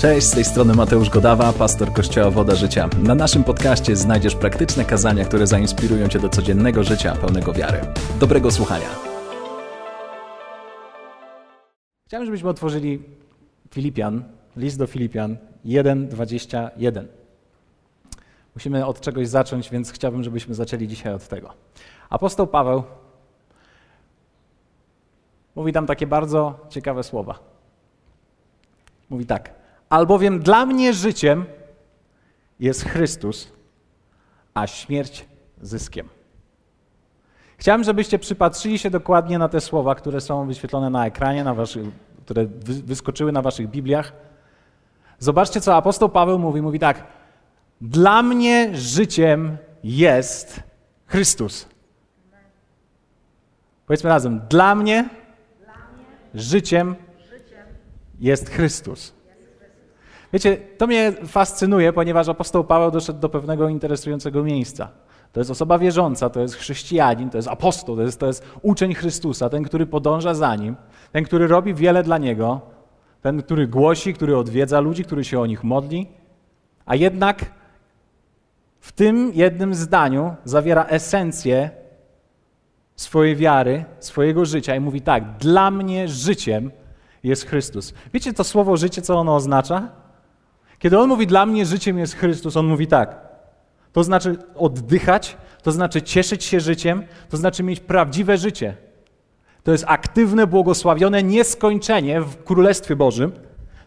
Cześć, z tej strony Mateusz Godawa, pastor Kościoła Woda Życia. Na naszym podcaście znajdziesz praktyczne kazania, które zainspirują Cię do codziennego życia pełnego wiary. Dobrego słuchania. Chciałem, żebyśmy otworzyli Filipian, list do Filipian 1:21. Musimy od czegoś zacząć, więc chciałbym, żebyśmy zaczęli dzisiaj od tego. Apostoł Paweł mówi tam takie bardzo ciekawe słowa. Mówi tak: Albowiem dla mnie życiem jest Chrystus, a śmierć zyskiem. Chciałem, żebyście przypatrzyli się dokładnie na te słowa, które są wyświetlone na ekranie, na waszych, które wyskoczyły na waszych Bibliach. Zobaczcie, co apostoł Paweł mówi. Mówi tak: Dla mnie życiem jest Chrystus. Powiedzmy razem: Dla mnie życiem jest Chrystus. Wiecie, to mnie fascynuje, ponieważ apostoł Paweł doszedł do pewnego interesującego miejsca. To jest osoba wierząca, to jest chrześcijanin, to jest apostoł, to jest, to jest uczeń Chrystusa, ten, który podąża za nim, ten, który robi wiele dla niego, ten, który głosi, który odwiedza ludzi, który się o nich modli, a jednak w tym jednym zdaniu zawiera esencję swojej wiary, swojego życia i mówi tak: Dla mnie życiem jest Chrystus. Wiecie to słowo życie, co ono oznacza? Kiedy on mówi, dla mnie życiem jest Chrystus, on mówi tak. To znaczy oddychać, to znaczy cieszyć się życiem, to znaczy mieć prawdziwe życie. To jest aktywne, błogosławione nieskończenie w Królestwie Bożym.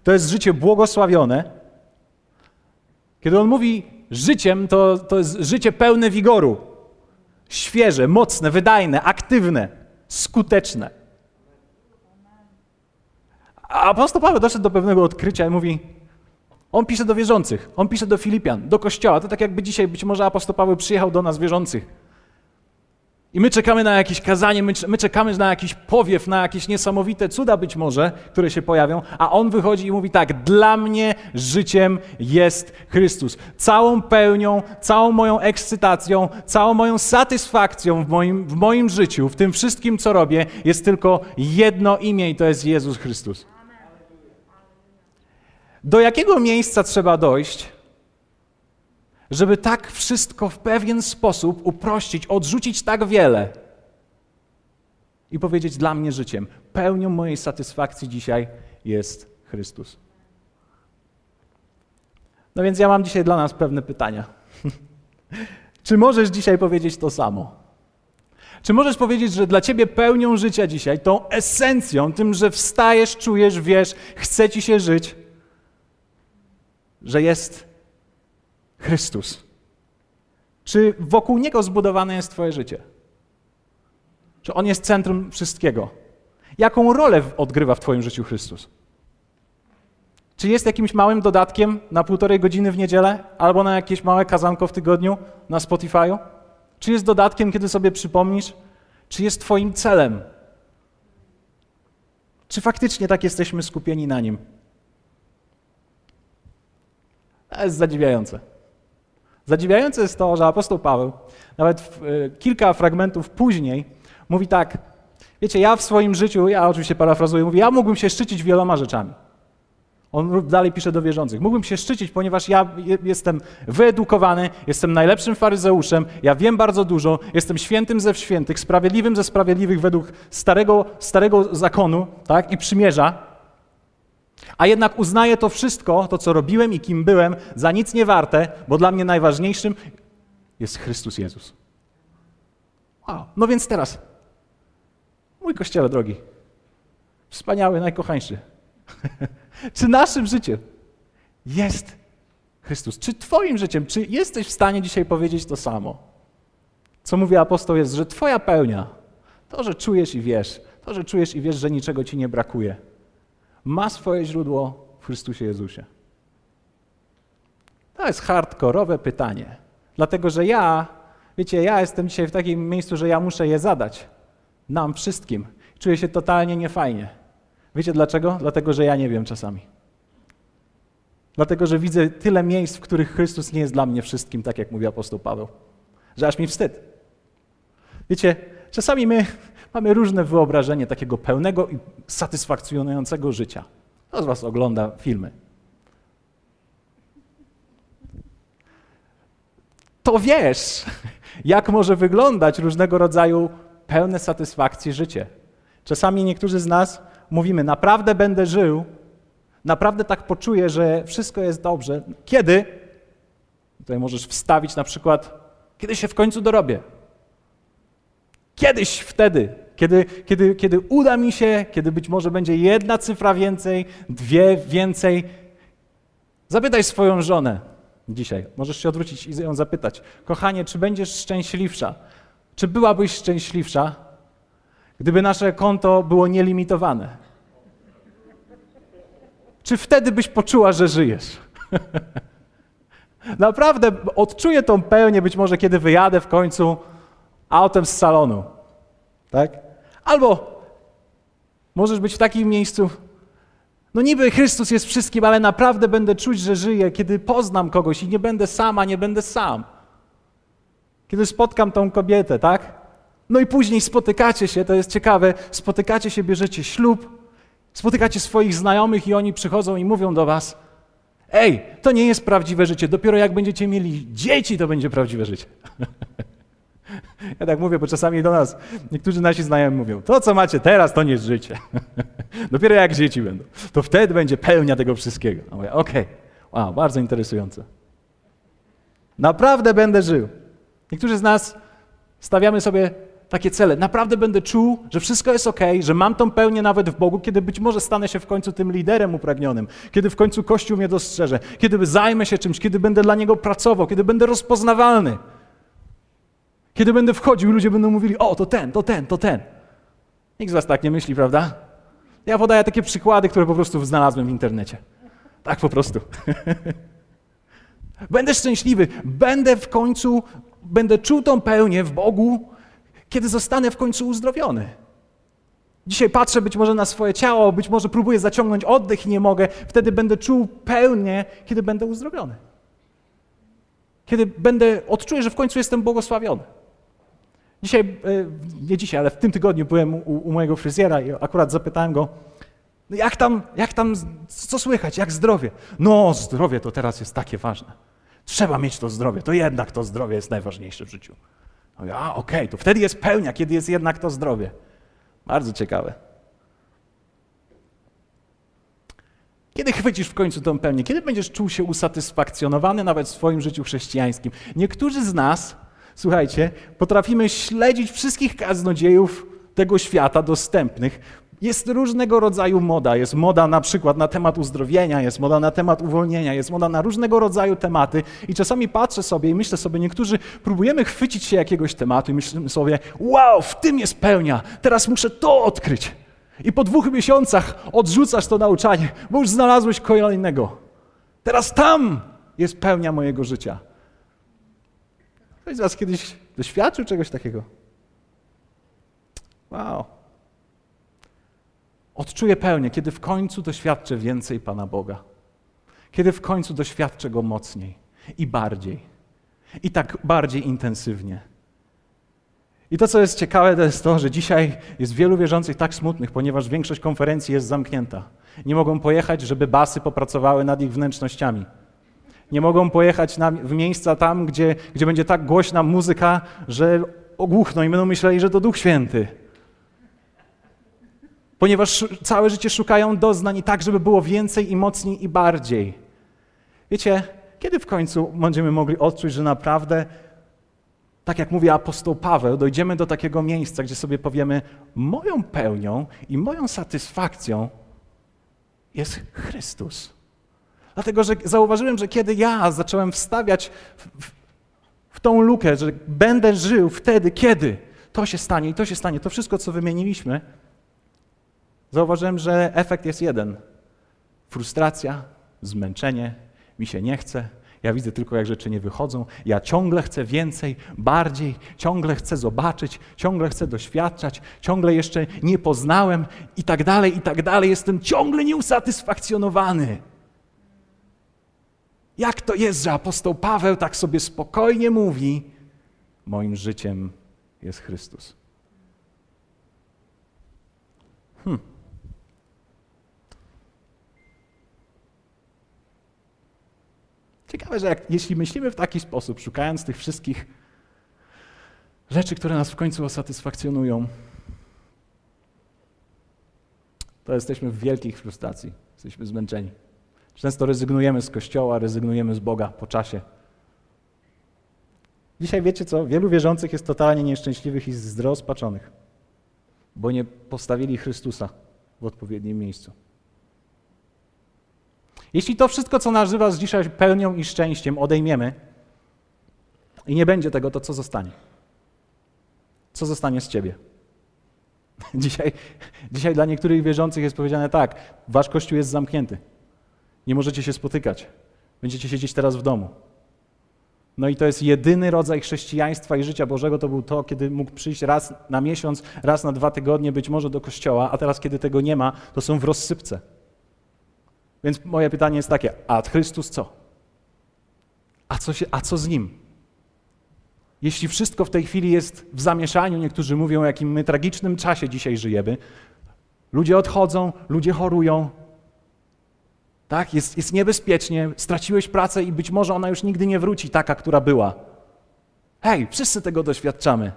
To jest życie błogosławione. Kiedy on mówi życiem, to, to jest życie pełne wigoru. Świeże, mocne, wydajne, aktywne, skuteczne. A apostoł Paweł doszedł do pewnego odkrycia i mówi: on pisze do wierzących, on pisze do Filipian, do kościoła. To tak jakby dzisiaj być może apostoł Paweł przyjechał do nas wierzących. I my czekamy na jakieś kazanie, my, my czekamy na jakiś powiew, na jakieś niesamowite cuda być może, które się pojawią, a on wychodzi i mówi tak: Dla mnie życiem jest Chrystus. Całą pełnią, całą moją ekscytacją, całą moją satysfakcją w moim, w moim życiu, w tym wszystkim, co robię, jest tylko jedno imię i to jest Jezus Chrystus. Do jakiego miejsca trzeba dojść, żeby tak wszystko w pewien sposób uprościć, odrzucić tak wiele i powiedzieć dla mnie życiem, pełnią mojej satysfakcji dzisiaj jest Chrystus. No więc ja mam dzisiaj dla nas pewne pytania. Czy możesz dzisiaj powiedzieć to samo? Czy możesz powiedzieć, że dla ciebie pełnią życia dzisiaj, tą esencją, tym, że wstajesz, czujesz, wiesz, chce ci się żyć, że jest Chrystus? Czy wokół Niego zbudowane jest Twoje życie? Czy On jest centrum wszystkiego? Jaką rolę odgrywa w Twoim życiu Chrystus? Czy jest jakimś małym dodatkiem na półtorej godziny w niedzielę albo na jakieś małe kazanko w tygodniu na Spotify'u? Czy jest dodatkiem, kiedy sobie przypomnisz? Czy jest Twoim celem? Czy faktycznie tak jesteśmy skupieni na Nim? To jest zadziwiające. Zadziwiające jest to, że apostoł Paweł, nawet w, y, kilka fragmentów później, mówi tak: Wiecie, ja w swoim życiu, ja oczywiście parafrazuję, mówi, ja mógłbym się szczycić wieloma rzeczami. On dalej pisze do wierzących. Mógłbym się szczycić, ponieważ ja jestem wyedukowany, jestem najlepszym faryzeuszem, ja wiem bardzo dużo, jestem świętym ze świętych, sprawiedliwym ze sprawiedliwych według starego, starego zakonu tak, i przymierza. A jednak uznaję to wszystko, to co robiłem i kim byłem, za nic nie warte, bo dla mnie najważniejszym jest Chrystus Jezus. Wow. No więc teraz, mój kościele drogi, wspaniały, najkochańszy, czy naszym życiem jest Chrystus? Czy Twoim życiem, czy jesteś w stanie dzisiaj powiedzieć to samo? Co mówi apostoł jest, że Twoja pełnia, to, że czujesz i wiesz, to, że czujesz i wiesz, że niczego Ci nie brakuje, ma swoje źródło w Chrystusie Jezusie? To jest hardkorowe pytanie. Dlatego, że ja, wiecie, ja jestem dzisiaj w takim miejscu, że ja muszę je zadać. Nam wszystkim. Czuję się totalnie niefajnie. Wiecie dlaczego? Dlatego, że ja nie wiem czasami. Dlatego, że widzę tyle miejsc, w których Chrystus nie jest dla mnie wszystkim, tak jak mówi apostoł Paweł, że aż mi wstyd. Wiecie, czasami my mamy różne wyobrażenie takiego pełnego i satysfakcjonującego życia. Kto z Was ogląda filmy? To wiesz, jak może wyglądać różnego rodzaju pełne satysfakcji życie. Czasami niektórzy z nas mówimy, naprawdę będę żył, naprawdę tak poczuję, że wszystko jest dobrze. Kiedy? Tutaj możesz wstawić na przykład, kiedy się w końcu dorobię. Kiedyś wtedy kiedy, kiedy, kiedy uda mi się, kiedy być może będzie jedna cyfra więcej, dwie więcej. Zapytaj swoją żonę dzisiaj. Możesz się odwrócić i ją zapytać: Kochanie, czy będziesz szczęśliwsza? Czy byłabyś szczęśliwsza, gdyby nasze konto było nielimitowane? Czy wtedy byś poczuła, że żyjesz? Naprawdę odczuję tą pełnię, być może kiedy wyjadę w końcu autem z salonu. Tak? Albo możesz być w takim miejscu, no niby Chrystus jest wszystkim, ale naprawdę będę czuć, że żyję, kiedy poznam kogoś i nie będę sama, nie będę sam. Kiedy spotkam tą kobietę, tak? No i później spotykacie się, to jest ciekawe, spotykacie się, bierzecie ślub, spotykacie swoich znajomych i oni przychodzą i mówią do was: Ej, to nie jest prawdziwe życie, dopiero jak będziecie mieli dzieci, to będzie prawdziwe życie. Ja tak mówię, bo czasami do nas niektórzy nasi znajomi mówią: To, co macie teraz, to nie jest życie. Dopiero jak dzieci będą, to wtedy będzie pełnia tego wszystkiego. A mówię: Okej, okay. wow, bardzo interesujące. Naprawdę będę żył. Niektórzy z nas stawiamy sobie takie cele. Naprawdę będę czuł, że wszystko jest ok, że mam tą pełnię nawet w Bogu, kiedy być może stanę się w końcu tym liderem upragnionym, kiedy w końcu Kościół mnie dostrzeże, kiedy zajmę się czymś, kiedy będę dla Niego pracował, kiedy będę rozpoznawalny. Kiedy będę wchodził, ludzie będą mówili: O, to ten, to ten, to ten. Nikt z Was tak nie myśli, prawda? Ja podaję takie przykłady, które po prostu znalazłem w internecie. Tak po prostu. będę szczęśliwy, będę w końcu, będę czuł tą pełnię w Bogu, kiedy zostanę w końcu uzdrowiony. Dzisiaj patrzę być może na swoje ciało, być może próbuję zaciągnąć oddech i nie mogę, wtedy będę czuł pełnię, kiedy będę uzdrowiony. Kiedy będę, odczuję, że w końcu jestem błogosławiony. Dzisiaj, e, nie dzisiaj, ale w tym tygodniu byłem u, u mojego fryzjera i akurat zapytałem go, no jak tam, jak tam, co słychać, jak zdrowie? No, zdrowie to teraz jest takie ważne. Trzeba mieć to zdrowie, to jednak to zdrowie jest najważniejsze w życiu. No, a, okej, okay, to wtedy jest pełnia, kiedy jest jednak to zdrowie. Bardzo ciekawe. Kiedy chwycisz w końcu tę pełnię? Kiedy będziesz czuł się usatysfakcjonowany nawet w swoim życiu chrześcijańskim? Niektórzy z nas, słuchajcie, potrafimy śledzić wszystkich kaznodziejów tego świata dostępnych, jest różnego rodzaju moda. Jest moda na przykład na temat uzdrowienia, jest moda na temat uwolnienia, jest moda na różnego rodzaju tematy. I czasami patrzę sobie i myślę sobie, niektórzy próbujemy chwycić się jakiegoś tematu i myślimy sobie, wow, w tym jest pełnia, teraz muszę to odkryć. I po dwóch miesiącach odrzucasz to nauczanie, bo już znalazłeś kolejnego. Teraz tam jest pełnia mojego życia. Ktoś z Was kiedyś doświadczył czegoś takiego? Wow. Odczuję pełnię, kiedy w końcu doświadczę więcej Pana Boga. Kiedy w końcu doświadczę Go mocniej i bardziej. I tak bardziej intensywnie. I to, co jest ciekawe, to jest to, że dzisiaj jest wielu wierzących tak smutnych, ponieważ większość konferencji jest zamknięta. Nie mogą pojechać, żeby basy popracowały nad ich wnętrznościami. Nie mogą pojechać na, w miejsca tam, gdzie, gdzie będzie tak głośna muzyka, że ogłuchną i będą myśleli, że to Duch Święty ponieważ całe życie szukają doznań i tak, żeby było więcej i mocniej i bardziej. Wiecie, kiedy w końcu będziemy mogli odczuć, że naprawdę, tak jak mówi apostoł Paweł, dojdziemy do takiego miejsca, gdzie sobie powiemy, moją pełnią i moją satysfakcją jest Chrystus. Dlatego, że zauważyłem, że kiedy ja zacząłem wstawiać w, w, w tą lukę, że będę żył wtedy, kiedy to się stanie i to się stanie, to wszystko, co wymieniliśmy, zauważyłem, że efekt jest jeden. Frustracja, zmęczenie, mi się nie chce, ja widzę tylko, jak rzeczy nie wychodzą. Ja ciągle chcę więcej, bardziej, ciągle chcę zobaczyć, ciągle chcę doświadczać, ciągle jeszcze nie poznałem i tak dalej, i tak dalej. Jestem ciągle nieusatysfakcjonowany. Jak to jest, że apostoł Paweł tak sobie spokojnie mówi: Moim życiem jest Chrystus. Hmm. Ciekawe, że jak, jeśli myślimy w taki sposób, szukając tych wszystkich rzeczy, które nas w końcu osatysfakcjonują, to jesteśmy w wielkiej frustracji, jesteśmy zmęczeni. Często rezygnujemy z kościoła, rezygnujemy z Boga po czasie. Dzisiaj wiecie co? Wielu wierzących jest totalnie nieszczęśliwych i zrozpaczonych, bo nie postawili Chrystusa w odpowiednim miejscu. Jeśli to wszystko, co nazywa z dzisiaj pełnią i szczęściem, odejmiemy i nie będzie tego, to co zostanie? Co zostanie z ciebie? Dzisiaj, dzisiaj dla niektórych wierzących jest powiedziane tak: Wasz kościół jest zamknięty. Nie możecie się spotykać. Będziecie siedzieć teraz w domu. No i to jest jedyny rodzaj chrześcijaństwa i życia Bożego, to był to, kiedy mógł przyjść raz na miesiąc, raz na dwa tygodnie, być może do kościoła, a teraz, kiedy tego nie ma, to są w rozsypce. Więc moje pytanie jest takie, a Chrystus co? A co, się, a co z Nim? Jeśli wszystko w tej chwili jest w zamieszaniu, niektórzy mówią, o jakim my tragicznym czasie dzisiaj żyjemy, ludzie odchodzą, ludzie chorują, tak? Jest, jest niebezpiecznie, straciłeś pracę i być może ona już nigdy nie wróci taka, która była. Hej, wszyscy tego doświadczamy.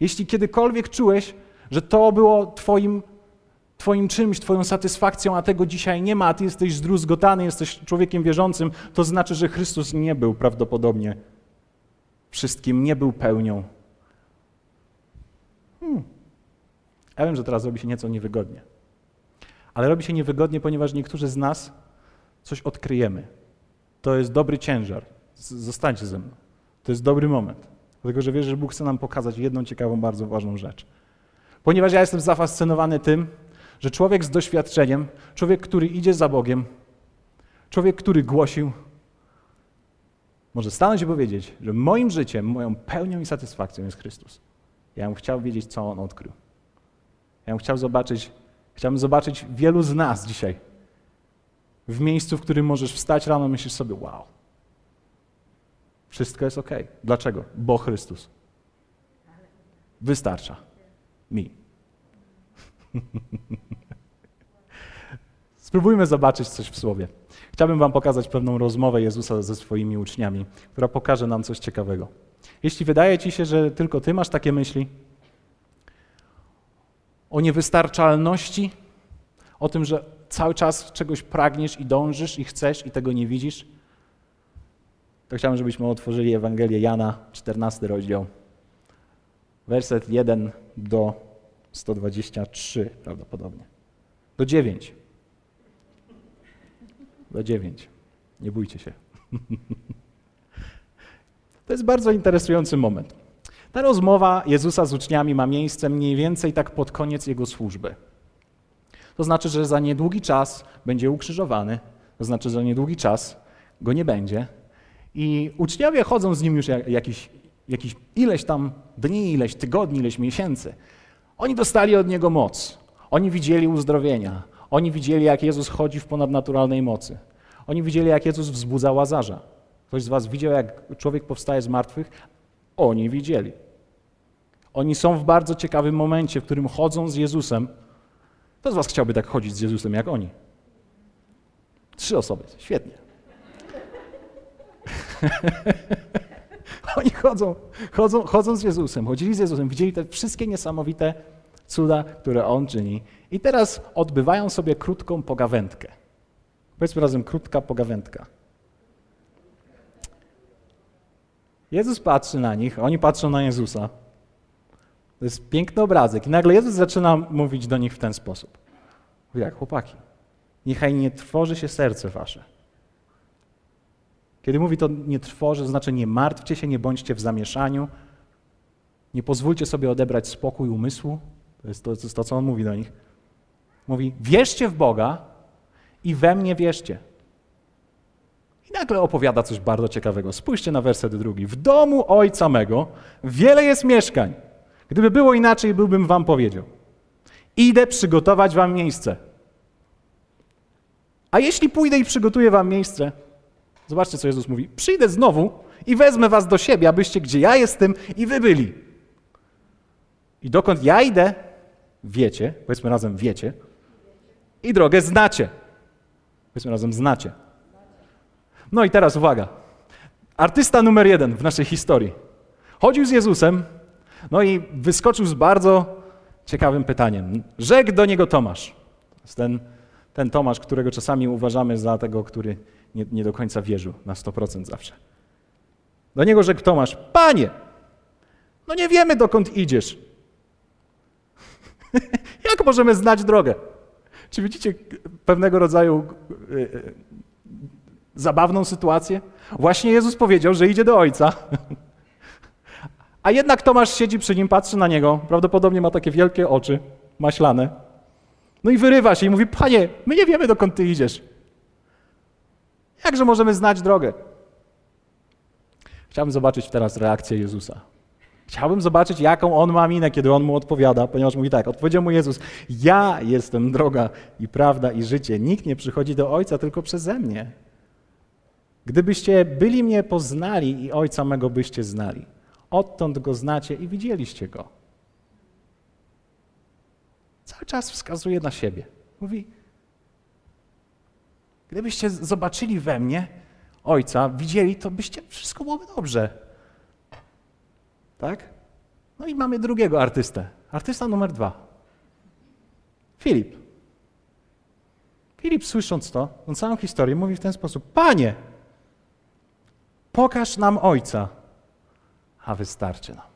Jeśli kiedykolwiek czułeś, że to było twoim, twoim czymś, twoją satysfakcją, a tego dzisiaj nie ma, a ty jesteś zdruzgotany, jesteś człowiekiem wierzącym, to znaczy, że Chrystus nie był prawdopodobnie wszystkim, nie był pełnią. Hmm. Ja wiem, że teraz robi się nieco niewygodnie. Ale robi się niewygodnie, ponieważ niektórzy z nas coś odkryjemy. To jest dobry ciężar. Zostańcie ze mną. To jest dobry moment. Dlatego, że wierzę, że Bóg chce nam pokazać jedną ciekawą, bardzo ważną rzecz. Ponieważ ja jestem zafascynowany tym, że człowiek z doświadczeniem, człowiek, który idzie za Bogiem, człowiek, który głosił, może stanąć i powiedzieć, że moim życiem, moją pełnią i satysfakcją jest Chrystus. Ja bym chciał wiedzieć, co On odkrył. Ja bym chciał zobaczyć, chciałbym zobaczyć wielu z nas dzisiaj, w miejscu, w którym możesz wstać rano, myślisz sobie, wow, wszystko jest ok. Dlaczego? Bo Chrystus. Wystarcza mi. Spróbujmy zobaczyć coś w słowie. Chciałbym Wam pokazać pewną rozmowę Jezusa ze swoimi uczniami, która pokaże nam coś ciekawego. Jeśli wydaje Ci się, że tylko Ty masz takie myśli o niewystarczalności, o tym, że cały czas czegoś pragniesz i dążysz i chcesz i tego nie widzisz, to chciałbym, żebyśmy otworzyli Ewangelię Jana, 14 rozdział, werset 1 do 123 prawdopodobnie. Do 9. Do 9. Nie bójcie się. To jest bardzo interesujący moment. Ta rozmowa Jezusa z uczniami ma miejsce mniej więcej tak pod koniec jego służby. To znaczy, że za niedługi czas będzie ukrzyżowany, to znaczy, że za niedługi czas go nie będzie. I uczniowie chodzą z nim już jakiś, jakiś ileś tam dni, ileś tygodni, ileś miesięcy. Oni dostali od niego moc. Oni widzieli uzdrowienia. Oni widzieli, jak Jezus chodzi w ponadnaturalnej mocy. Oni widzieli, jak Jezus wzbudza łazarza. Ktoś z Was widział, jak człowiek powstaje z martwych? Oni widzieli. Oni są w bardzo ciekawym momencie, w którym chodzą z Jezusem kto z Was chciałby tak chodzić z Jezusem jak oni? Trzy osoby, świetnie. oni chodzą, chodzą, chodzą z Jezusem, chodzili z Jezusem, widzieli te wszystkie niesamowite cuda, które On czyni. I teraz odbywają sobie krótką pogawędkę. Powiedzmy razem krótka pogawędka. Jezus patrzy na nich, oni patrzą na Jezusa. To jest piękny obrazek. I nagle Jezus zaczyna mówić do nich w ten sposób. Mówi jak, chłopaki, niechaj nie trwoży się serce wasze. Kiedy mówi to nie trwoży, to znaczy nie martwcie się, nie bądźcie w zamieszaniu, nie pozwólcie sobie odebrać spokój umysłu. To jest to, to, jest to co on mówi do nich. Mówi, wierzcie w Boga i we mnie wierzcie. I nagle opowiada coś bardzo ciekawego. Spójrzcie na werset drugi. W domu ojca mego wiele jest mieszkań. Gdyby było inaczej, byłbym wam powiedział. Idę przygotować wam miejsce. A jeśli pójdę i przygotuję wam miejsce, zobaczcie, co Jezus mówi. Przyjdę znowu i wezmę was do siebie, abyście gdzie ja jestem i wy byli. I dokąd ja idę, wiecie, powiedzmy razem wiecie, i drogę znacie. Powiedzmy razem znacie. No i teraz uwaga. Artysta numer jeden w naszej historii. Chodził z Jezusem, no i wyskoczył z bardzo ciekawym pytaniem. Rzekł do niego Tomasz. To jest ten, ten Tomasz, którego czasami uważamy za tego, który nie, nie do końca wierzył na 100% zawsze. Do niego rzekł Tomasz: Panie, no nie wiemy dokąd idziesz. Jak możemy znać drogę? Czy widzicie pewnego rodzaju y, y, zabawną sytuację? Właśnie Jezus powiedział, że idzie do Ojca. A jednak Tomasz siedzi przy nim, patrzy na niego, prawdopodobnie ma takie wielkie oczy, maślane. No i wyrywa się i mówi: Panie, my nie wiemy dokąd ty idziesz. Jakże możemy znać drogę? Chciałbym zobaczyć teraz reakcję Jezusa. Chciałbym zobaczyć, jaką on ma minę, kiedy on mu odpowiada, ponieważ mówi tak, odpowiedział mu Jezus, ja jestem droga i prawda i życie. Nikt nie przychodzi do Ojca tylko przeze mnie. Gdybyście byli mnie poznali i Ojca mego byście znali. Odtąd Go znacie i widzieliście Go. Cały czas wskazuje na siebie. Mówi, gdybyście zobaczyli we mnie Ojca, widzieli, to byście wszystko byłoby dobrze. Tak? No i mamy drugiego artystę. Artysta numer dwa. Filip. Filip, słysząc to, tą całą historię, mówi w ten sposób: Panie, pokaż nam Ojca, a wystarczy nam.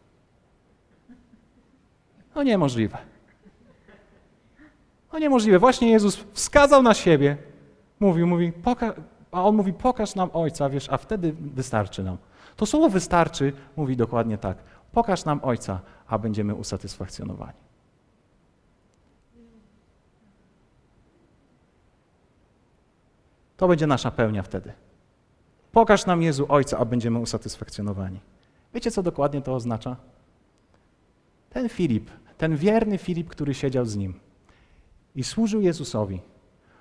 No niemożliwe. No niemożliwe. Właśnie Jezus wskazał na siebie, mówił, mówi, a on mówi, pokaż nam Ojca, wiesz, a wtedy wystarczy nam. To słowo wystarczy mówi dokładnie tak. Pokaż nam Ojca, a będziemy usatysfakcjonowani. To będzie nasza pełnia wtedy. Pokaż nam Jezu Ojca, a będziemy usatysfakcjonowani. Wiecie, co dokładnie to oznacza? Ten Filip, ten wierny Filip, który siedział z nim i służył Jezusowi,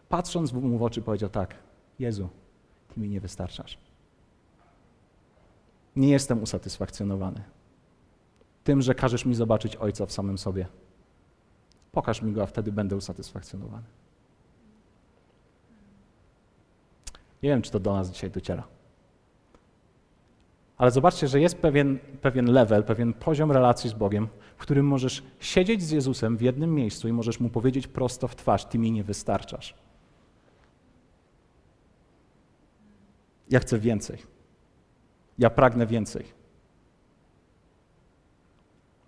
patrząc mu w oczy, powiedział tak: Jezu, Ty mi nie wystarczasz. Nie jestem usatysfakcjonowany tym, że każesz mi zobaczyć Ojca w samym sobie. Pokaż mi go, a wtedy będę usatysfakcjonowany. Nie wiem, czy to do nas dzisiaj dociera. Ale zobaczcie, że jest pewien, pewien level, pewien poziom relacji z Bogiem, w którym możesz siedzieć z Jezusem w jednym miejscu i możesz mu powiedzieć prosto w twarz: Ty mi nie wystarczasz. Ja chcę więcej. Ja pragnę więcej.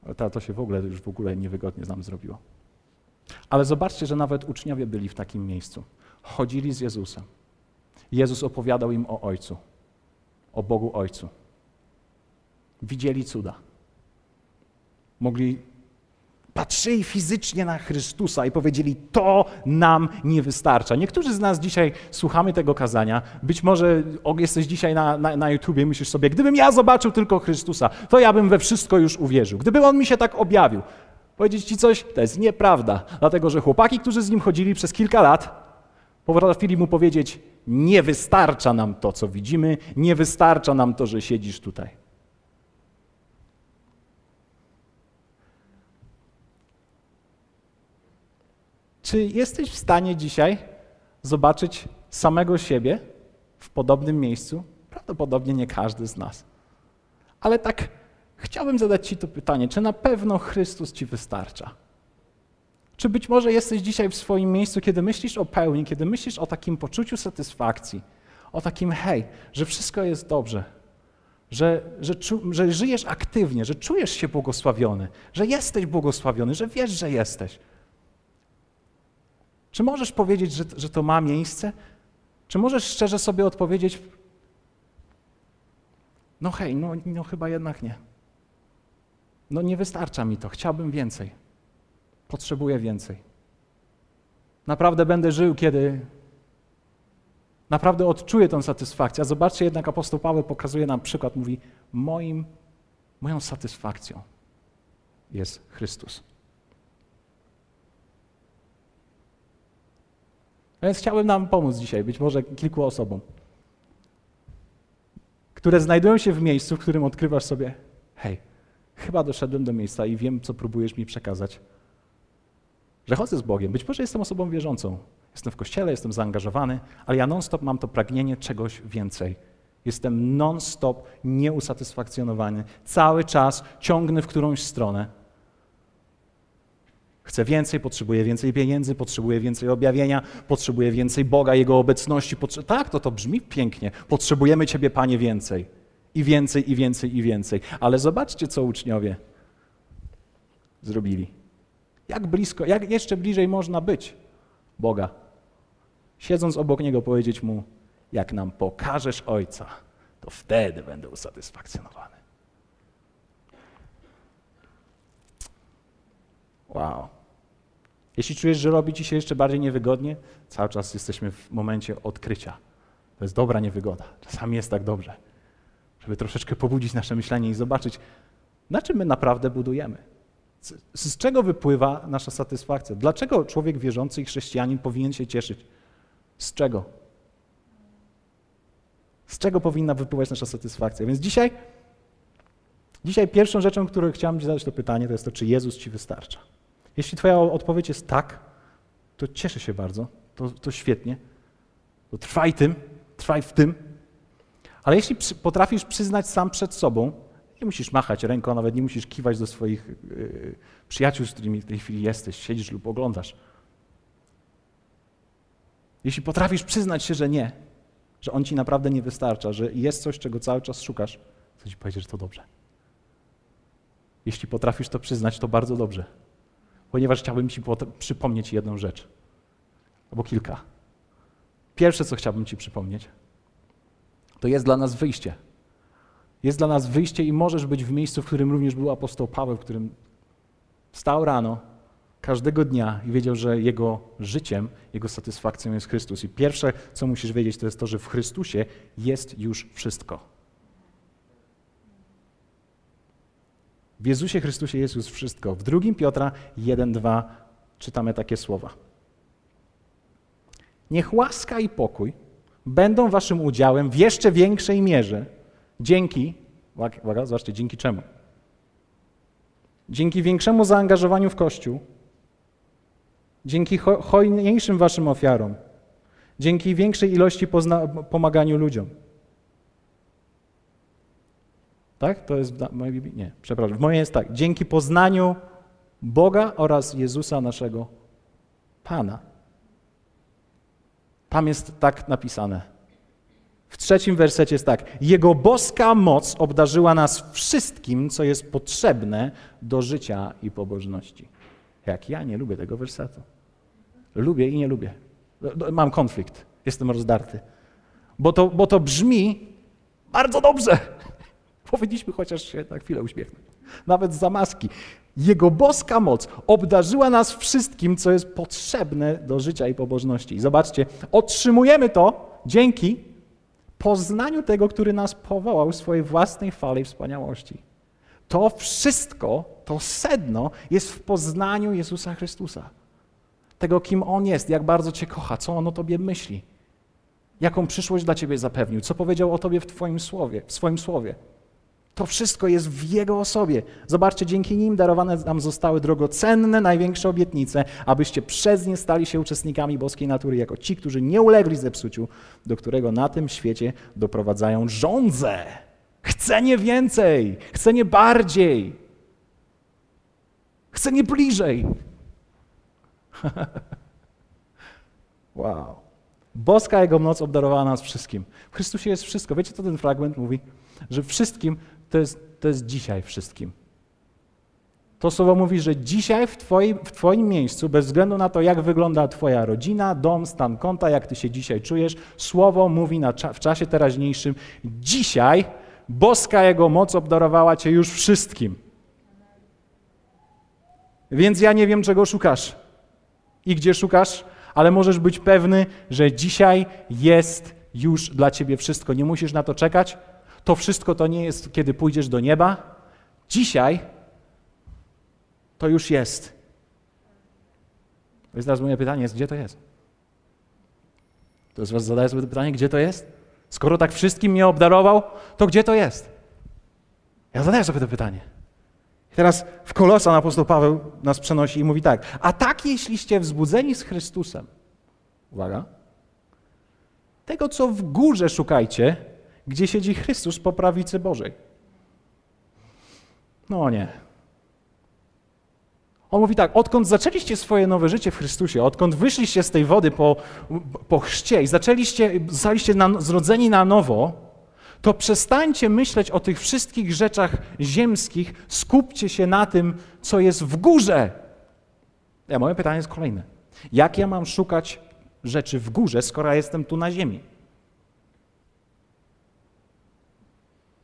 Ale to, to się w ogóle już w ogóle niewygodnie nam zrobiło. Ale zobaczcie, że nawet uczniowie byli w takim miejscu. Chodzili z Jezusem. Jezus opowiadał im o Ojcu, o Bogu Ojcu. Widzieli cuda. Mogli patrzyli fizycznie na Chrystusa i powiedzieli: To nam nie wystarcza. Niektórzy z nas dzisiaj słuchamy tego kazania. Być może jesteś dzisiaj na, na, na YouTubie i myślisz sobie: Gdybym ja zobaczył tylko Chrystusa, to ja bym we wszystko już uwierzył. Gdyby on mi się tak objawił. Powiedzieć ci coś? To jest nieprawda. Dlatego, że chłopaki, którzy z nim chodzili przez kilka lat, potrafili mu powiedzieć: Nie wystarcza nam to, co widzimy, nie wystarcza nam to, że siedzisz tutaj. Czy jesteś w stanie dzisiaj zobaczyć samego siebie w podobnym miejscu? Prawdopodobnie nie każdy z nas. Ale tak chciałbym zadać Ci to pytanie: czy na pewno Chrystus Ci wystarcza? Czy być może jesteś dzisiaj w swoim miejscu, kiedy myślisz o pełni, kiedy myślisz o takim poczuciu satysfakcji, o takim hej, że wszystko jest dobrze, że, że, że żyjesz aktywnie, że czujesz się błogosławiony, że jesteś błogosławiony, że wiesz, że jesteś. Czy możesz powiedzieć, że, że to ma miejsce? Czy możesz szczerze sobie odpowiedzieć, no hej, no, no chyba jednak nie. No nie wystarcza mi to, chciałbym więcej. Potrzebuję więcej. Naprawdę będę żył, kiedy naprawdę odczuję tę satysfakcję. A zobaczcie, jednak apostoł Paweł pokazuje nam przykład, mówi, moim, moją satysfakcją jest Chrystus. Więc chciałbym nam pomóc dzisiaj, być może kilku osobom, które znajdują się w miejscu, w którym odkrywasz sobie, hej, chyba doszedłem do miejsca i wiem, co próbujesz mi przekazać. że chodzę z Bogiem. Być może jestem osobą wierzącą. Jestem w kościele, jestem zaangażowany, ale ja non-stop mam to pragnienie czegoś więcej. Jestem non-stop nieusatysfakcjonowany. Cały czas ciągnę w którąś stronę. Chcę więcej, potrzebuję więcej pieniędzy, potrzebuję więcej objawienia, potrzebuję więcej Boga, Jego obecności. Potrze- tak, to to brzmi pięknie. Potrzebujemy Ciebie, Panie, więcej. I więcej, i więcej, i więcej. Ale zobaczcie, co uczniowie zrobili. Jak blisko, jak jeszcze bliżej można być Boga? Siedząc obok Niego, powiedzieć Mu, jak nam pokażesz Ojca, to wtedy będę usatysfakcjonowany. Wow. Jeśli czujesz, że robi ci się jeszcze bardziej niewygodnie, cały czas jesteśmy w momencie odkrycia. To jest dobra niewygoda. Czasami jest tak dobrze, żeby troszeczkę pobudzić nasze myślenie i zobaczyć, na czym my naprawdę budujemy. Z, czego wypływa nasza satysfakcja? Dlaczego człowiek wierzący i chrześcijanin powinien się cieszyć? Z czego? Z czego powinna wypływać nasza satysfakcja? Więc dzisiaj, dzisiaj pierwszą rzeczą, którą chciałem Ci zadać to pytanie, to jest to, czy Jezus Ci wystarcza. Jeśli Twoja odpowiedź jest tak, to cieszę się bardzo, to, to świetnie. To trwaj tym, trwaj w tym. Ale jeśli przy, potrafisz przyznać sam przed sobą, nie musisz machać ręką, nawet nie musisz kiwać do swoich yy, przyjaciół, z którymi w tej chwili jesteś, siedzisz lub oglądasz. Jeśli potrafisz przyznać się, że nie, że on ci naprawdę nie wystarcza, że jest coś, czego cały czas szukasz, to ci powiedzieć, że to dobrze. Jeśli potrafisz to przyznać, to bardzo dobrze ponieważ chciałbym Ci przypomnieć jedną rzecz, albo kilka. Pierwsze, co chciałbym Ci przypomnieć, to jest dla nas wyjście. Jest dla nas wyjście i możesz być w miejscu, w którym również był apostoł Paweł, w którym wstał rano każdego dnia i wiedział, że jego życiem, jego satysfakcją jest Chrystus. I pierwsze, co musisz wiedzieć, to jest to, że w Chrystusie jest już wszystko. W Jezusie Chrystusie jest już wszystko. W 2 Piotra 1:2 czytamy takie słowa. Niech łaska i pokój będą waszym udziałem w jeszcze większej mierze dzięki, uwaga, zobaczcie, dzięki czemu? Dzięki większemu zaangażowaniu w Kościół, dzięki hojniejszym waszym ofiarom, dzięki większej ilości pomaganiu ludziom. Tak? To jest w mojej Biblii? Nie, przepraszam. W mojej jest tak. Dzięki poznaniu Boga oraz Jezusa naszego Pana. Tam jest tak napisane. W trzecim wersecie jest tak. Jego boska moc obdarzyła nas wszystkim, co jest potrzebne do życia i pobożności. Jak ja nie lubię tego wersetu. Lubię i nie lubię. Mam konflikt. Jestem rozdarty. Bo to, bo to brzmi bardzo dobrze. Powinniśmy chociaż się na chwilę uśmiechnąć. Nawet za maski. Jego boska moc obdarzyła nas wszystkim, co jest potrzebne do życia i pobożności. I zobaczcie, otrzymujemy to dzięki poznaniu tego, który nas powołał w swojej własnej fali wspaniałości. To wszystko, to sedno jest w poznaniu Jezusa Chrystusa. Tego, kim On jest, jak bardzo Cię kocha, co On o Tobie myśli, jaką przyszłość dla Ciebie zapewnił, co powiedział o Tobie w Twoim słowie, w swoim słowie. To wszystko jest w Jego osobie. Zobaczcie, dzięki nim darowane nam zostały drogocenne, największe obietnice, abyście przez nie stali się uczestnikami boskiej natury, jako ci, którzy nie ulegli zepsuciu, do którego na tym świecie doprowadzają żądze. Chcę nie więcej, chcę nie bardziej, chcę nie bliżej. wow. Boska Jego moc obdarowała nas wszystkim. W Chrystusie jest wszystko. Wiecie, co ten fragment mówi? Że wszystkim to jest, to jest dzisiaj wszystkim. To słowo mówi, że dzisiaj w twoim, w twoim miejscu, bez względu na to, jak wygląda Twoja rodzina, dom, stan konta, jak Ty się dzisiaj czujesz, słowo mówi na, w czasie teraźniejszym, dzisiaj boska Jego moc obdarowała Cię już wszystkim. Więc ja nie wiem, czego szukasz i gdzie szukasz, ale możesz być pewny, że dzisiaj jest już dla Ciebie wszystko. Nie musisz na to czekać, to wszystko to nie jest, kiedy pójdziesz do nieba. Dzisiaj to już jest. Więc teraz moje pytanie jest, gdzie to jest? To z was zadaję sobie pytanie, gdzie to jest? Skoro tak wszystkim mnie obdarował, to gdzie to jest? Ja zadaję sobie to pytanie. I teraz w Kolosan apostoł Paweł nas przenosi i mówi tak, a tak jeśliście wzbudzeni z Chrystusem, uwaga, tego co w górze szukajcie, gdzie siedzi Chrystus po prawicy Bożej. No nie. On mówi tak, odkąd zaczęliście swoje nowe życie w Chrystusie, odkąd wyszliście z tej wody po, po chrzcie i zaczęliście, zostaliście na, zrodzeni na nowo, to przestańcie myśleć o tych wszystkich rzeczach ziemskich, skupcie się na tym, co jest w górze. Ja, moje pytanie jest kolejne. Jak ja mam szukać rzeczy w górze, skoro jestem tu na ziemi?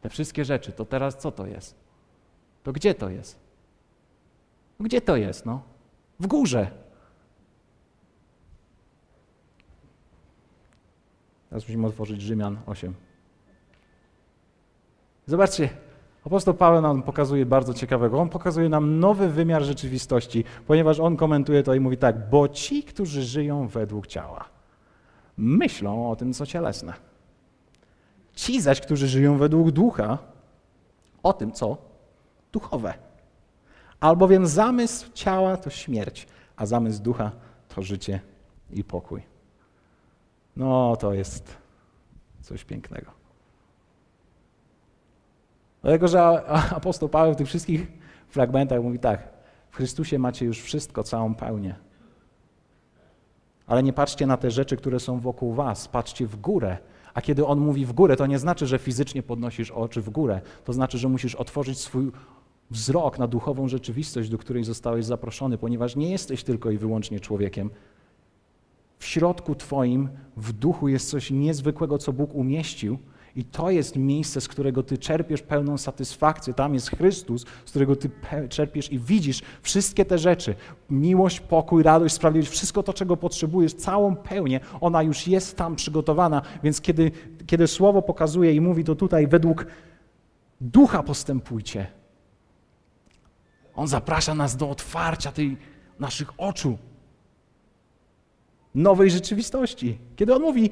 Te wszystkie rzeczy, to teraz co to jest? To gdzie to jest? Gdzie to jest? No? W górze. Teraz musimy otworzyć Rzymian 8. Zobaczcie, apostoł Paweł nam pokazuje bardzo ciekawego. On pokazuje nam nowy wymiar rzeczywistości, ponieważ on komentuje to i mówi tak, bo ci, którzy żyją według ciała, myślą o tym, co cielesne. Ci zaś, którzy żyją według ducha, o tym, co duchowe. Albowiem zamysł ciała to śmierć, a zamysł ducha to życie i pokój. No, to jest coś pięknego. Dlatego, że apostoł Paweł w tych wszystkich fragmentach mówi tak: W Chrystusie macie już wszystko, całą pełnię. Ale nie patrzcie na te rzeczy, które są wokół was, patrzcie w górę. A kiedy on mówi w górę, to nie znaczy, że fizycznie podnosisz oczy w górę. To znaczy, że musisz otworzyć swój wzrok na duchową rzeczywistość, do której zostałeś zaproszony, ponieważ nie jesteś tylko i wyłącznie człowiekiem. W środku Twoim, w duchu jest coś niezwykłego, co Bóg umieścił, i to jest miejsce, z którego Ty czerpiesz pełną satysfakcję. Tam jest Chrystus, z którego Ty czerpiesz i widzisz wszystkie te rzeczy. Miłość, pokój, radość, sprawiedliwość, wszystko to, czego potrzebujesz, całą pełnię, ona już jest tam przygotowana. Więc kiedy, kiedy Słowo pokazuje i mówi to tutaj, według ducha postępujcie, on zaprasza nas do otwarcia tej naszych oczu, nowej rzeczywistości. Kiedy on mówi,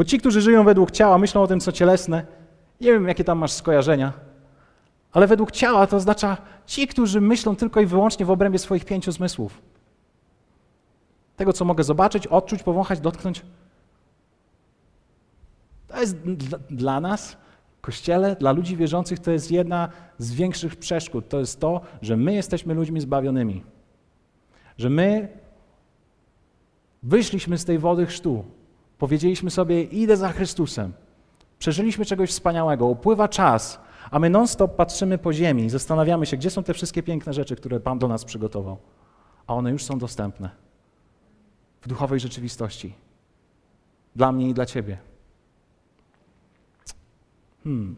bo ci, którzy żyją według ciała, myślą o tym, co cielesne, nie wiem, jakie tam masz skojarzenia, ale według ciała to oznacza ci, którzy myślą tylko i wyłącznie w obrębie swoich pięciu zmysłów. Tego, co mogę zobaczyć, odczuć, powąchać, dotknąć. To jest dla, nas Kościele, dla ludzi wierzących, to jest jedna z większych przeszkód. To jest to, że my jesteśmy ludźmi zbawionymi. Że my wyszliśmy z tej wody chrztu. Powiedzieliśmy sobie, idę za Chrystusem. Przeżyliśmy czegoś wspaniałego, upływa czas, a my non-stop patrzymy po ziemi i zastanawiamy się, gdzie są te wszystkie piękne rzeczy, które Pan do nas przygotował. A one już są dostępne w duchowej rzeczywistości. Dla mnie i dla Ciebie. Hmm.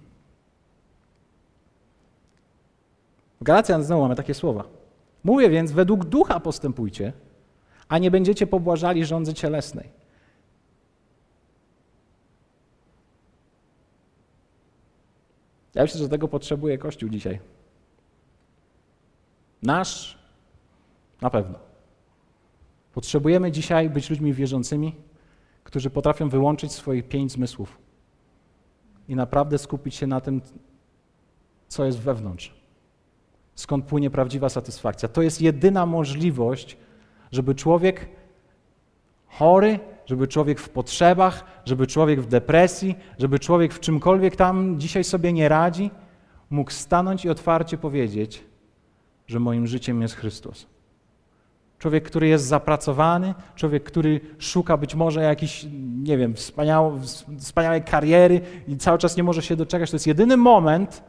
W Galacjan znowu mamy takie słowa. Mówię więc, według ducha postępujcie, a nie będziecie pobłażali rządzy cielesnej. Ja myślę, że tego potrzebuje Kościół dzisiaj. Nasz na pewno. Potrzebujemy dzisiaj być ludźmi wierzącymi, którzy potrafią wyłączyć swoje pięć zmysłów i naprawdę skupić się na tym, co jest wewnątrz. Skąd płynie prawdziwa satysfakcja. To jest jedyna możliwość, żeby człowiek chory, żeby człowiek w potrzebach, żeby człowiek w depresji, żeby człowiek w czymkolwiek tam dzisiaj sobie nie radzi, mógł stanąć i otwarcie powiedzieć, że moim życiem jest Chrystus. Człowiek, który jest zapracowany, człowiek, który szuka być może jakiejś, nie wiem, wspaniałej kariery i cały czas nie może się doczekać. To jest jedyny moment,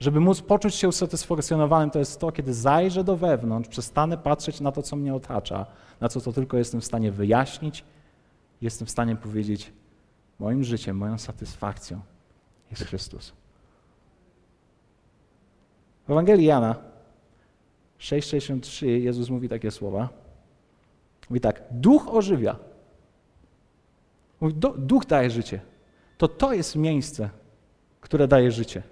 żeby móc poczuć się usatysfakcjonowanym, to jest to, kiedy zajrzę do wewnątrz, przestanę patrzeć na to, co mnie otacza, na co to tylko jestem w stanie wyjaśnić, jestem w stanie powiedzieć, moim życiem, moją satysfakcją jest Chrystus. W Ewangelii Jana 6,63 Jezus mówi takie słowa. Mówi tak, duch ożywia. Mówi, duch daje życie. To to jest miejsce, które daje życie.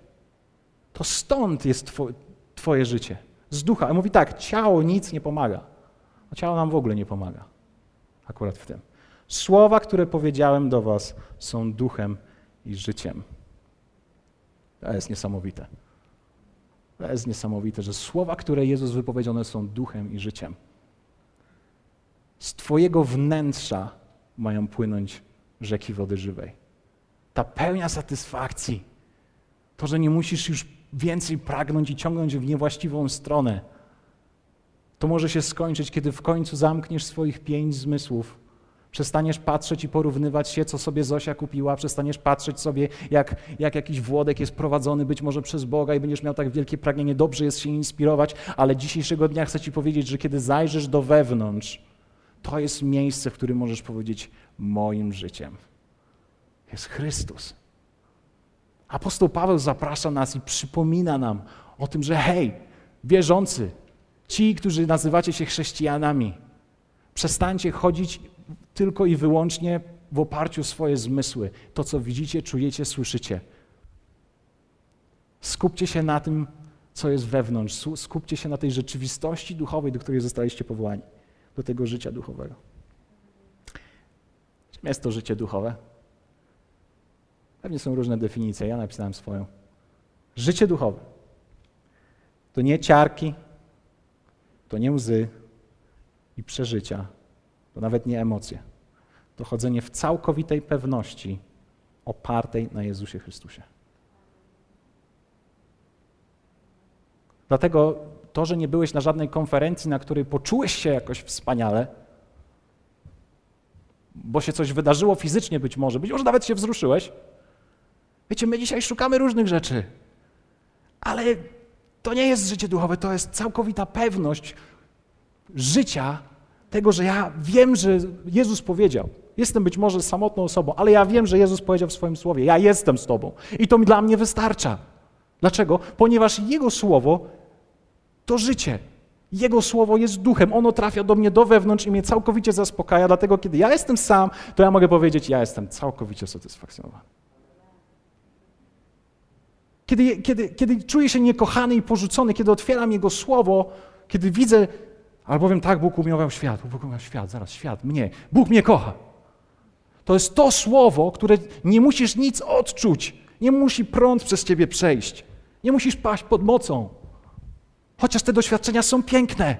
To stąd jest two, twoje życie. Z ducha. A mówi tak, ciało nic nie pomaga. No, ciało nam w ogóle nie pomaga. Akurat w tym. Słowa, które powiedziałem do was są duchem i życiem. To jest niesamowite. To jest niesamowite, że słowa, które Jezus wypowiedział, one są duchem i życiem. Z Twojego wnętrza mają płynąć rzeki wody żywej. Ta pełnia satysfakcji, to, że nie musisz już więcej pragnąć i ciągnąć w niewłaściwą stronę, to może się skończyć, kiedy w końcu zamkniesz swoich pięć zmysłów. Przestaniesz patrzeć i porównywać się, co sobie Zosia kupiła, przestaniesz patrzeć sobie, jak, jak jakiś Włodek jest prowadzony być może przez Boga i będziesz miał tak wielkie pragnienie, dobrze jest się inspirować, ale dzisiejszego dnia chcę Ci powiedzieć, że kiedy zajrzysz do wewnątrz, to jest miejsce, w którym możesz powiedzieć moim życiem. Jest Chrystus. Apostoł Paweł zaprasza nas i przypomina nam o tym, że hej, wierzący, ci, którzy nazywacie się chrześcijanami, przestańcie chodzić tylko i wyłącznie w oparciu o swoje zmysły, to co widzicie, czujecie, słyszycie. Skupcie się na tym, co jest wewnątrz, skupcie się na tej rzeczywistości duchowej, do której zostaliście powołani, do tego życia duchowego. Czym jest to życie duchowe? Pewnie są różne definicje, ja napisałem swoją. Życie duchowe to nie ciarki, to nie łzy i przeżycia, to nawet nie emocje. To chodzenie w całkowitej pewności opartej na Jezusie Chrystusie. Dlatego to, że nie byłeś na żadnej konferencji, na której poczułeś się jakoś wspaniale, bo się coś wydarzyło fizycznie być może, być może nawet się wzruszyłeś, Wiecie, my dzisiaj szukamy różnych rzeczy, ale to nie jest życie duchowe, to jest całkowita pewność życia, tego, że ja wiem, że Jezus powiedział. Jestem być może samotną osobą, ale ja wiem, że Jezus powiedział w swoim słowie: Ja jestem z Tobą. I to mi dla mnie wystarcza. Dlaczego? Ponieważ Jego słowo to życie. Jego słowo jest duchem, ono trafia do mnie do wewnątrz i mnie całkowicie zaspokaja. Dlatego, kiedy ja jestem sam, to ja mogę powiedzieć: Ja jestem całkowicie satysfakcjonowany. Kiedy, kiedy, kiedy czuję się niekochany i porzucony, kiedy otwieram Jego słowo, kiedy widzę, albowiem tak Bóg umiłował świat, Bóg umiłował świat, zaraz świat, mnie, Bóg mnie kocha. To jest to słowo, które nie musisz nic odczuć, nie musi prąd przez ciebie przejść, nie musisz paść pod mocą. Chociaż te doświadczenia są piękne.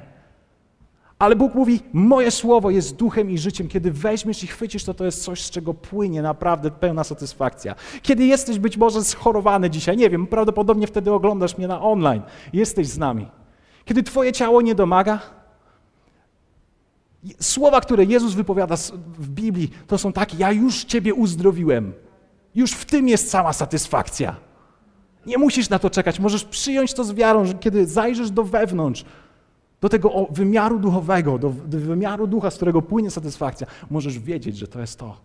Ale Bóg mówi: Moje słowo jest duchem i życiem. Kiedy weźmiesz i chwycisz, to to jest coś, z czego płynie naprawdę pełna satysfakcja. Kiedy jesteś być może schorowany dzisiaj, nie wiem, prawdopodobnie wtedy oglądasz mnie na online, jesteś z nami. Kiedy Twoje ciało nie domaga, słowa, które Jezus wypowiada w Biblii, to są takie: Ja już Ciebie uzdrowiłem. Już w tym jest cała satysfakcja. Nie musisz na to czekać, możesz przyjąć to z wiarą, że kiedy zajrzysz do wewnątrz, do tego wymiaru duchowego, do, do wymiaru ducha, z którego płynie satysfakcja, możesz wiedzieć, że to jest to.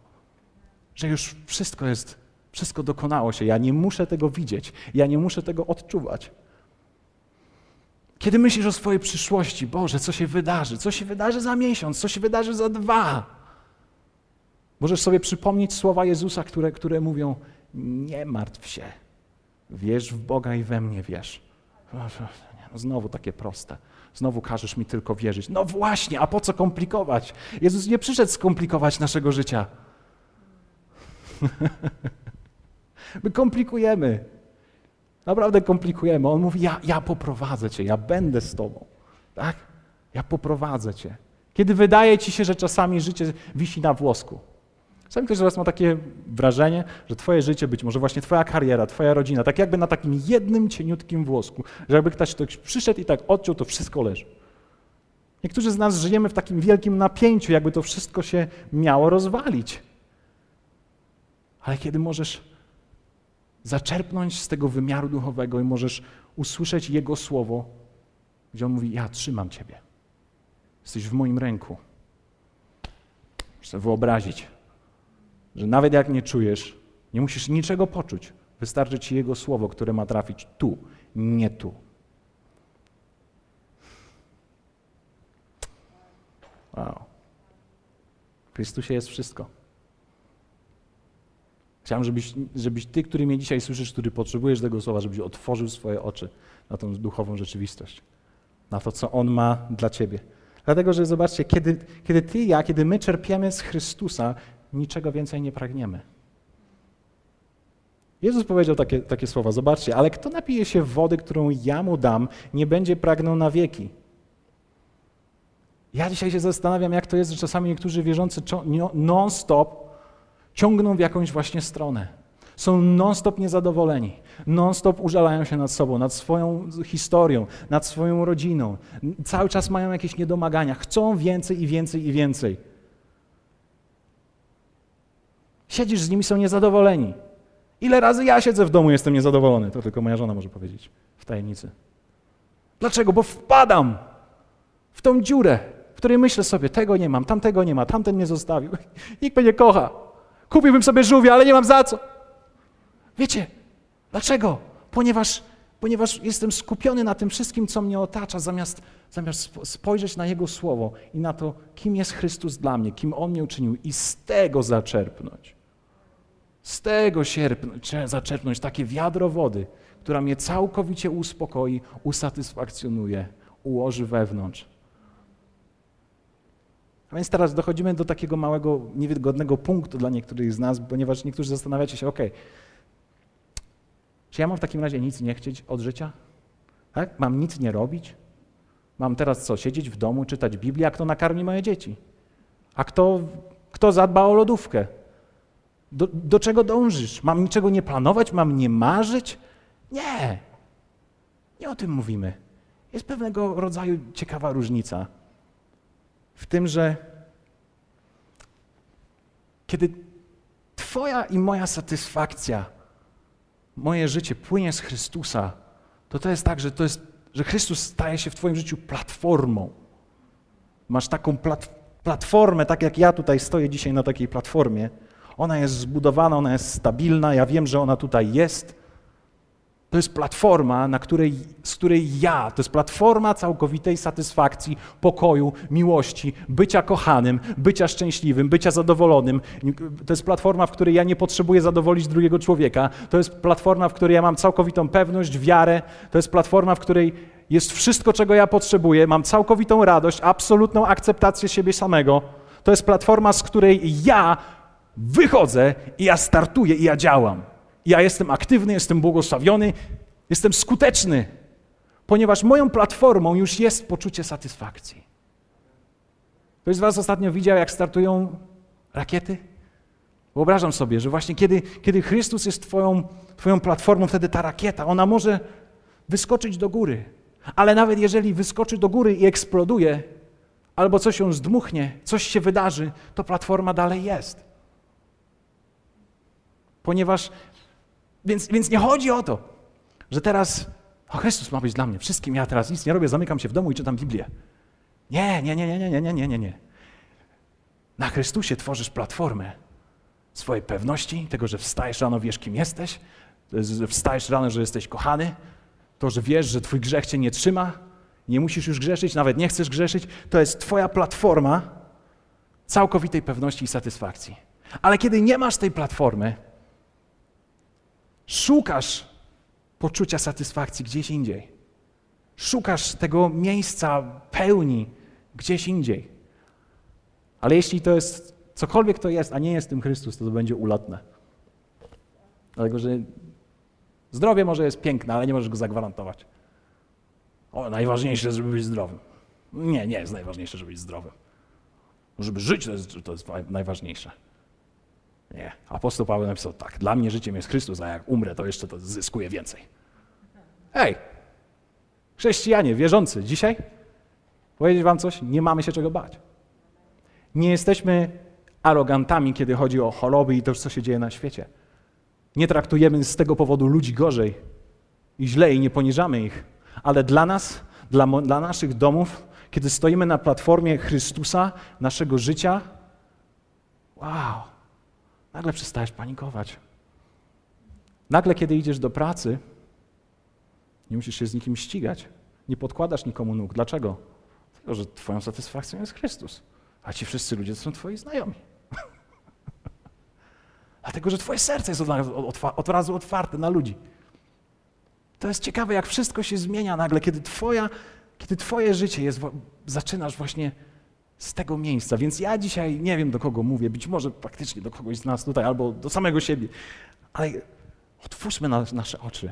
Że już wszystko jest, wszystko dokonało się. Ja nie muszę tego widzieć, ja nie muszę tego odczuwać. Kiedy myślisz o swojej przyszłości, Boże, co się wydarzy? Co się wydarzy za miesiąc? Co się wydarzy za dwa? Możesz sobie przypomnieć słowa Jezusa, które, które mówią: Nie martw się, wierz w Boga i we mnie wierz. No znowu takie proste. Znowu każesz mi tylko wierzyć. No właśnie, a po co komplikować? Jezus nie przyszedł skomplikować naszego życia. My komplikujemy. Naprawdę komplikujemy. On mówi: ja, ja poprowadzę cię, ja będę z tobą. Tak? Ja poprowadzę cię. Kiedy wydaje ci się, że czasami życie wisi na włosku. Czasami ktoś z Was ma takie wrażenie, że Twoje życie, być może właśnie Twoja kariera, Twoja rodzina, tak jakby na takim jednym cieniutkim włosku, że jakby ktoś, ktoś przyszedł i tak odciął, to wszystko leży. Niektórzy z nas żyjemy w takim wielkim napięciu, jakby to wszystko się miało rozwalić. Ale kiedy możesz zaczerpnąć z tego wymiaru duchowego i możesz usłyszeć Jego słowo, gdzie On mówi: Ja trzymam Ciebie. Jesteś w moim ręku. Muszę wyobrazić, że nawet jak nie czujesz, nie musisz niczego poczuć. Wystarczy ci Jego słowo, które ma trafić tu, nie tu. Wow. W Chrystusie jest wszystko. Chciałem, żebyś, żebyś ty, który mnie dzisiaj słyszysz, który potrzebujesz tego słowa, żebyś otworzył swoje oczy na tą duchową rzeczywistość, na to, co On ma dla ciebie. Dlatego, że zobaczcie, kiedy, kiedy ty i ja, kiedy my czerpiemy z Chrystusa, niczego więcej nie pragniemy. Jezus powiedział takie, takie słowa, zobaczcie, ale kto napije się wody, którą ja mu dam, nie będzie pragnął na wieki. Ja dzisiaj się zastanawiam, jak to jest, że czasami niektórzy wierzący non-stop ciągną w jakąś właśnie stronę. Są non-stop niezadowoleni, non-stop użalają się nad sobą, nad swoją historią, nad swoją rodziną. Cały czas mają jakieś niedomagania, chcą więcej i więcej i więcej. Siedzisz z nimi, są niezadowoleni. Ile razy ja siedzę w domu, jestem niezadowolony, to tylko moja żona może powiedzieć w tajemnicy. Dlaczego? Bo wpadam w tą dziurę, w której myślę sobie, tego nie mam, tamtego nie ma, tamten mnie zostawił, nikt mnie nie kocha. Kupiłbym sobie żółwia, ale nie mam za co. Wiecie, dlaczego? Ponieważ, ponieważ jestem skupiony na tym wszystkim, co mnie otacza, zamiast, zamiast spojrzeć na Jego Słowo i na to, kim jest Chrystus dla mnie, kim On mnie uczynił i z tego zaczerpnąć. Z tego zaczerpnąć takie wiadro wody, która mnie całkowicie uspokoi, usatysfakcjonuje, ułoży wewnątrz. A więc teraz dochodzimy do takiego małego, niewygodnego punktu dla niektórych z nas, ponieważ niektórzy zastanawiacie się, ok, czy ja mam w takim razie nic nie chcieć od życia? Tak? Mam nic nie robić? Mam teraz co, siedzieć w domu, czytać Biblię, a kto nakarmi moje dzieci? A kto, kto zadba o lodówkę? Do, do czego dążysz? Mam niczego nie planować? Mam nie marzyć? Nie. Nie o tym mówimy. Jest pewnego rodzaju ciekawa różnica w tym, że kiedy Twoja i moja satysfakcja, moje życie płynie z Chrystusa, to to jest tak, że, to jest, że Chrystus staje się w Twoim życiu platformą. Masz taką plat, platformę, tak jak ja tutaj stoję dzisiaj na takiej platformie. Ona jest zbudowana, ona jest stabilna, ja wiem, że ona tutaj jest. To jest platforma, na której, z której ja, to jest platforma całkowitej satysfakcji, pokoju, miłości, bycia kochanym, bycia szczęśliwym, bycia zadowolonym. To jest platforma, w której ja nie potrzebuję zadowolić drugiego człowieka. To jest platforma, w której ja mam całkowitą pewność, wiarę. To jest platforma, w której jest wszystko, czego ja potrzebuję. Mam całkowitą radość, absolutną akceptację siebie samego. To jest platforma, z której ja wychodzę i ja startuję i ja działam. Ja jestem aktywny, jestem błogosławiony, jestem skuteczny, ponieważ moją platformą już jest poczucie satysfakcji. Ktoś z Was ostatnio widział, jak startują rakiety? Wyobrażam sobie, że właśnie kiedy, kiedy Chrystus jest twoją, twoją platformą, wtedy ta rakieta, ona może wyskoczyć do góry. Ale nawet jeżeli wyskoczy do góry i eksploduje, albo coś ją zdmuchnie, coś się wydarzy, to platforma dalej jest. Ponieważ więc, więc nie chodzi o to, że teraz o Chrystus ma być dla mnie wszystkim, ja teraz nic nie robię, zamykam się w domu i czytam Biblię. Nie, nie, nie, nie, nie, nie, nie, nie, nie. Na Chrystusie tworzysz platformę swojej pewności, tego, że wstajesz rano, wiesz, kim jesteś, wstajesz rano, że jesteś kochany, to, że wiesz, że twój grzech cię nie trzyma, nie musisz już grzeszyć, nawet nie chcesz grzeszyć, to jest twoja platforma całkowitej pewności i satysfakcji. Ale kiedy nie masz tej platformy, Szukasz poczucia satysfakcji gdzieś indziej. Szukasz tego miejsca pełni gdzieś indziej. Ale jeśli to jest cokolwiek to jest, a nie jest tym Chrystus, to to będzie ulotne. Dlatego, że zdrowie może jest piękne, ale nie możesz go zagwarantować. O, najważniejsze, żeby być zdrowym. Nie, nie jest najważniejsze, żeby być zdrowym. Żeby żyć, to jest, to jest najważniejsze. Nie. Apostoł Paweł napisał tak, dla mnie życiem jest Chrystus, a jak umrę, to jeszcze to zyskuję więcej. Hej, chrześcijanie, wierzący, dzisiaj powiedzieć wam coś, nie mamy się czego bać. Nie jesteśmy arogantami, kiedy chodzi o choroby i to, co się dzieje na świecie. Nie traktujemy z tego powodu ludzi gorzej i źle i nie poniżamy ich. Ale dla nas, dla, dla naszych domów, kiedy stoimy na platformie Chrystusa, naszego życia, wow, nagle przestajesz panikować. Nagle, kiedy idziesz do pracy, nie musisz się z nikim ścigać, nie podkładasz nikomu nóg. Dlaczego? Dlatego, że Twoją satysfakcją jest Chrystus, a ci wszyscy ludzie to są Twoi znajomi. Dlatego, że Twoje serce jest od razu otwarte na ludzi. To jest ciekawe, jak wszystko się zmienia nagle, kiedy, twoja, kiedy Twoje życie jest, zaczynasz właśnie z tego miejsca. Więc ja dzisiaj nie wiem, do kogo mówię, być może praktycznie do kogoś z nas tutaj, albo do samego siebie, ale Otwórzmy na, nasze oczy.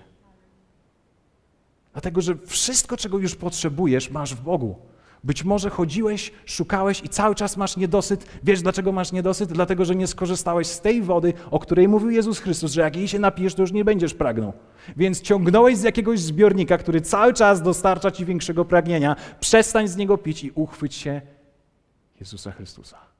Dlatego, że wszystko, czego już potrzebujesz, masz w Bogu. Być może chodziłeś, szukałeś i cały czas masz niedosyt. Wiesz, dlaczego masz niedosyt? Dlatego, że nie skorzystałeś z tej wody, o której mówił Jezus Chrystus, że jak jej się napijesz, to już nie będziesz pragnął. Więc ciągnąłeś z jakiegoś zbiornika, który cały czas dostarcza ci większego pragnienia. Przestań z niego pić i uchwyć się Jezusa Chrystusa.